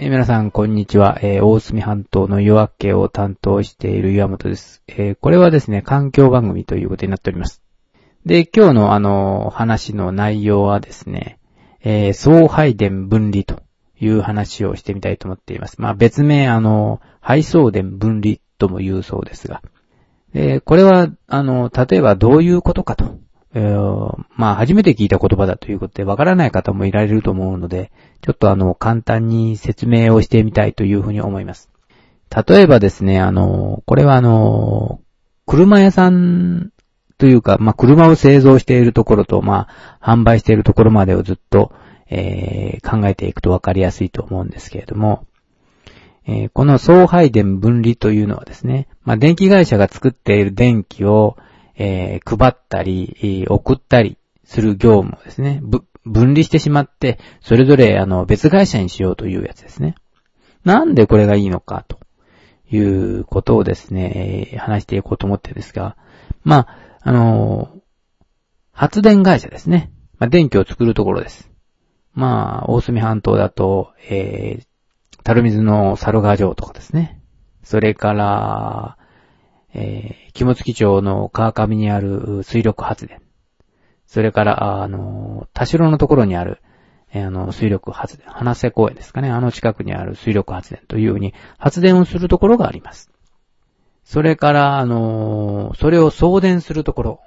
えー皆さん、こんにちは。えー大隅半島の夜明けを担当している岩本です。えーこれはですね、環境番組ということになっております。で、今日のあの、話の内容はですね、えー送配電分離という話をしてみたいと思っています。まあ別名、あの、配送電分離とも言うそうですが。えこれは、あの、例えばどういうことかと。えーまあ、初めて聞いた言葉だということで、わからない方もいられると思うので、ちょっとあの、簡単に説明をしてみたいというふうに思います。例えばですね、あの、これはあの、車屋さんというか、まあ、車を製造しているところと、まあ、販売しているところまでをずっと、えー考えていくとわかりやすいと思うんですけれども、えーこの送配電分離というのはですね、まあ、電気会社が作っている電気を、えー配ったり、送ったりする業務をですね、分離してしまって、それぞれあの別会社にしようというやつですね。なんでこれがいいのかということをですね、話していこうと思ってるんですが、まあ、あの発電会社ですね。まあ、電気を作るところです。まあ、大隅半島だと、えー、樽水の猿川城とかですね。それから、えー、肝付町の川上にある水力発電。それから、あの、田代のところにある、えーあの、水力発電。花瀬公園ですかね。あの近くにある水力発電というように発電をするところがあります。それから、あの、それを送電するところ。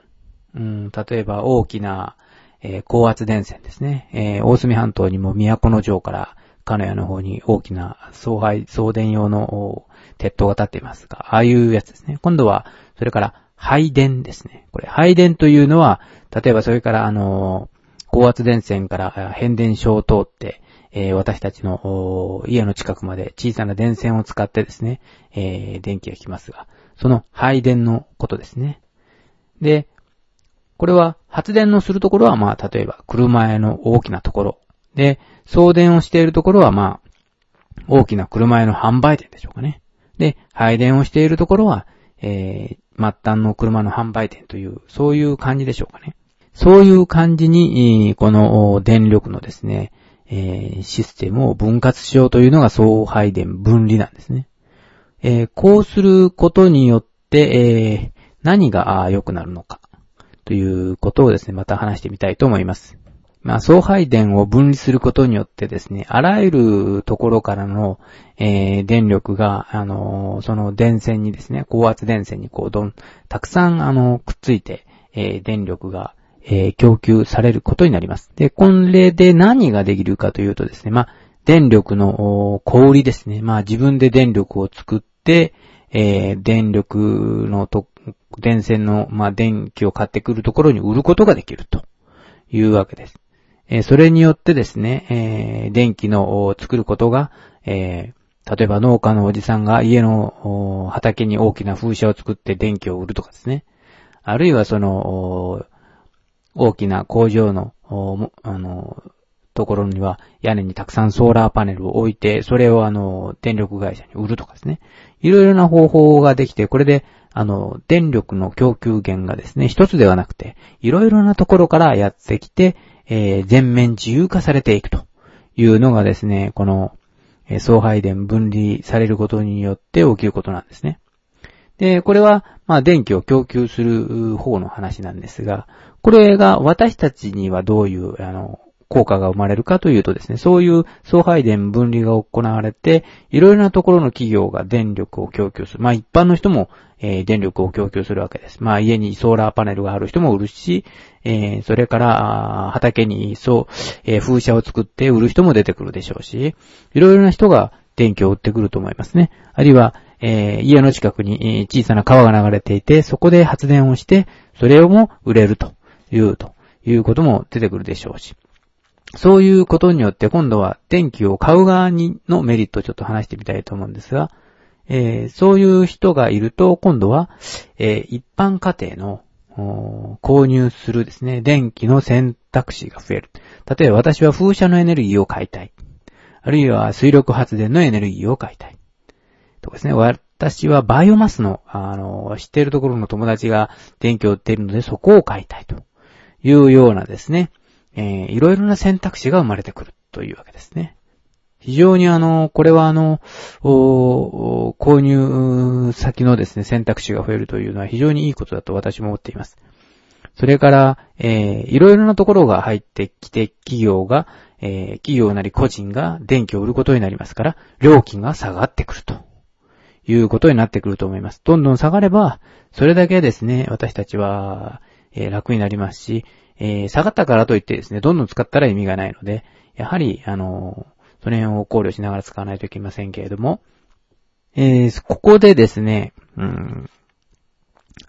うん、例えば大きな、えー高圧電線ですね。えー大隅半島にも都城から金谷の方に大きな送配、送電用の鉄塔が立っていますが、ああいうやつですね。今度は、それから配電ですね。これ、配電というのは、例えばそれから、あの高圧電線から変電所を通って、えー私たちの家の近くまで小さな電線を使ってですね、えー電気が来ますが、その配電のことですね。で、これは発電のするところはまあ例えば車への大きなところ。で、送電をしているところはまあ大きな車への販売店でしょうかね。で、配電をしているところは、えー、末端の車の販売店という、そういう感じでしょうかね。そういう感じに、この電力のですね、システムを分割しようというのが送配電分離なんですね。こうすることによって、何が良くなるのか。ということをですね、また話してみたいと思います。まあ、送配電を分離することによってですね、あらゆるところからの、えー電力が、あのーその電線にですね、高圧電線にこう、どん、たくさん、あのくっついて、えー電力が、えー供給されることになります。で、これで何ができるかというとですね、まあ、電力のお小売りですね。まあ、自分で電力を作って、えー電力のと、電線の、まあ、電気を買ってくるところに売ることができるというわけです。えそれによってですね、え電気の作ることが、え例えば農家のおじさんが家の畑に大きな風車を作って電気を売るとかですね。あるいはその、大きな工場の、あの、ところには屋根にたくさんソーラーパネルを置いて、それをあの、電力会社に売るとかですね。いろいろな方法ができて、これで、あの、電力の供給源がですね、一つではなくて、いろいろなところからやってきて、えー全面自由化されていくというのがですね、この、えー送配電分離されることによって起きることなんですね。で、これは、まあ、電気を供給する方の話なんですが、これが私たちにはどういう、あの、効果が生まれるかというとですね、そういう送配電分離が行われて、いろいろなところの企業が電力を供給する。まあ一般の人も、えー電力を供給するわけです。まあ家にソーラーパネルがある人も売るし、えーそれから、畑にそう、えー風車を作って売る人も出てくるでしょうし、いろいろな人が電気を売ってくると思いますね。あるいは、えー家の近くに小さな川が流れていて、そこで発電をして、それをも売れるという、ということも出てくるでしょうし。そういうことによって今度は電気を買う側にのメリットをちょっと話してみたいと思うんですが、えーそういう人がいると今度は、えー一般家庭の購入するですね、電気の選択肢が増える。例えば私は風車のエネルギーを買いたい。あるいは水力発電のエネルギーを買いたい。とかですね、私はバイオマスの、あの、知っているところの友達が電気を売っているのでそこを買いたいというようなですね、えーいろいろな選択肢が生まれてくるというわけですね。非常にあの、これはあの、購入先のですね、選択肢が増えるというのは非常にいいことだと私も思っています。それから、えー、いろいろなところが入ってきて、企業が、えー、企業なり個人が電気を売ることになりますから、料金が下がってくるということになってくると思います。どんどん下がれば、それだけですね、私たちは、え、楽になりますし、え、下がったからといってですね、どんどん使ったら意味がないので、やはり、あのその辺を考慮しながら使わないといけませんけれども、えー、ここでですね、うん、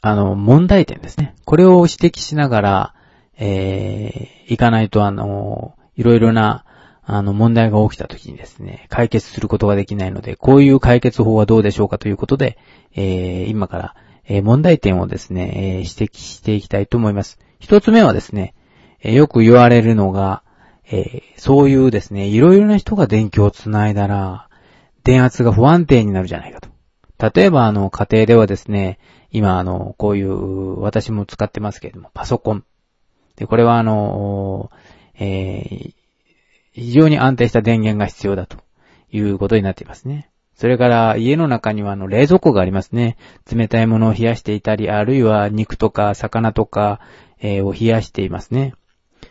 あの、問題点ですね。これを指摘しながら、えー、いかないと、あの、いろいろな、あの、問題が起きた時にですね、解決することができないので、こういう解決法はどうでしょうかということで、えー、今から、えー、問題点をですね、えー、指摘していきたいと思います。一つ目はですね、えー、よく言われるのが、え、そういうですね、いろいろな人が電気をつないだら、電圧が不安定になるじゃないかと。例えば、あの、家庭ではですね、今、あの、こういう、私も使ってますけれども、パソコン。で、これはあの、え、非常に安定した電源が必要だということになっていますね。それから家の中にはあの冷蔵庫がありますね。冷たいものを冷やしていたり、あるいは肉とか魚とか、えー、を冷やしていますね。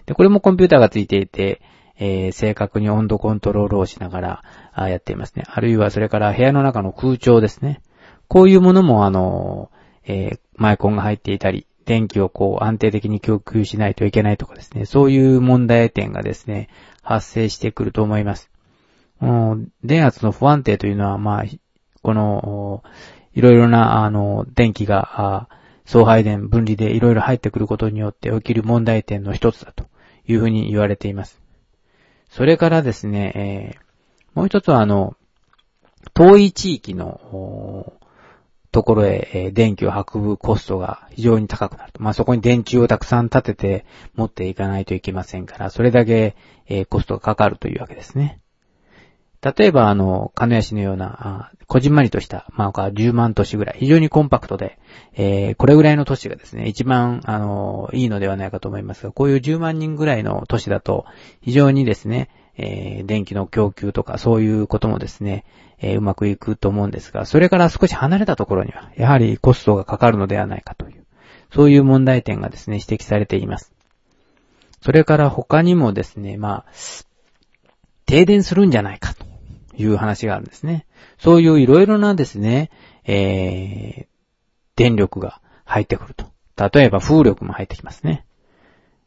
で、これもコンピューターがついていて、えー、正確に温度コントロールをしながらあやっていますね。あるいはそれから部屋の中の空調ですね。こういうものもあの、えー、マイコンが入っていたり、電気をこう安定的に供給しないといけないとかですね。そういう問題点がですね、発生してくると思います。電圧の不安定というのは、まあ、この、いろいろな、あの、電気が、送配電、分離でいろいろ入ってくることによって起きる問題点の一つだというふうに言われています。それからですね、えー、もう一つはあの、遠い地域の、ところへ、電気を運ぶコストが非常に高くなると。まあ、そこに電柱をたくさん立てて持っていかないといけませんから、それだけ、コストがかかるというわけですね。例えば、あの、金谷市のような、こじんまりとした、まあ、10万都市ぐらい、非常にコンパクトで、えー、これぐらいの都市がですね、一番、あの、いいのではないかと思いますが、こういう10万人ぐらいの都市だと、非常にですね、えー、電気の供給とか、そういうこともですね、えー、うまくいくと思うんですが、それから少し離れたところには、やはりコストがかかるのではないかという、そういう問題点がですね、指摘されています。それから他にもですね、まあ、停電するんじゃないかという話があるんですね。そういういろいろなですね、えー、電力が入ってくると。例えば風力も入ってきますね。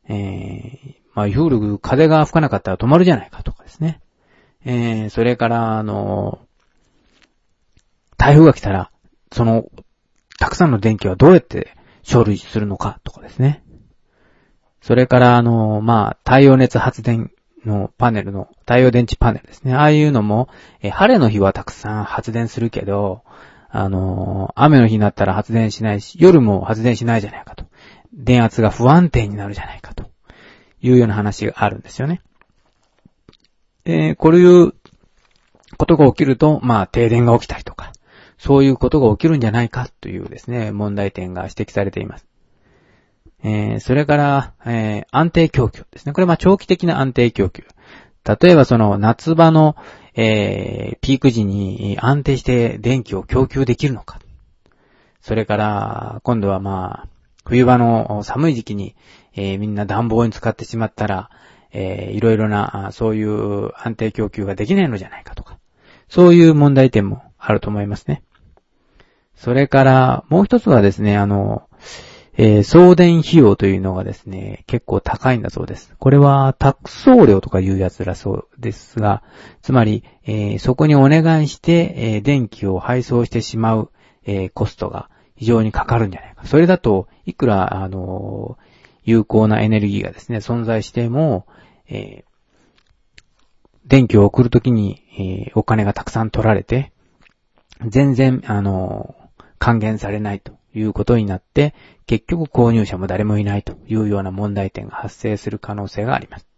えー、まあ、風力、風が吹かなかったら止まるじゃないかとかですね。えー、それから、あの、台風が来たら、その、たくさんの電気はどうやって処理するのかとかですね。それから、あの、まあ、太陽熱発電のパネルの、太陽電池パネルですね。ああいうのも、え晴れの日はたくさん発電するけど、あの、雨の日になったら発電しないし、夜も発電しないじゃないかと。電圧が不安定になるじゃないかと。いうような話があるんですよね。で、こういうことが起きると、まあ、停電が起きたりとか、そういうことが起きるんじゃないかというですね、問題点が指摘されています。えー、それから、えー、安定供給ですね。これは長期的な安定供給。例えばその夏場の、えー、ピーク時に安定して電気を供給できるのか。それから、今度はまあ、冬場の寒い時期に、えー、みんな暖房に使ってしまったら、えー、いろいろな、そういう安定供給ができないのじゃないかとか、そういう問題点もあると思いますね。それから、もう一つはですね、あの、えー、送電費用というのがですね、結構高いんだそうです。これは、タク送料とかいうやつだそうですが、つまり、えー、そこにお願いして、えー、電気を配送してしまう、えコストが非常にかかるんじゃないか。それだと、いくら、あの有効なエネルギーがですね、存在しても、え、電気を送るときに、え、お金がたくさん取られて、全然、あの、還元されないとということになって、結局購入者も誰もいないというような問題点が発生する可能性があります。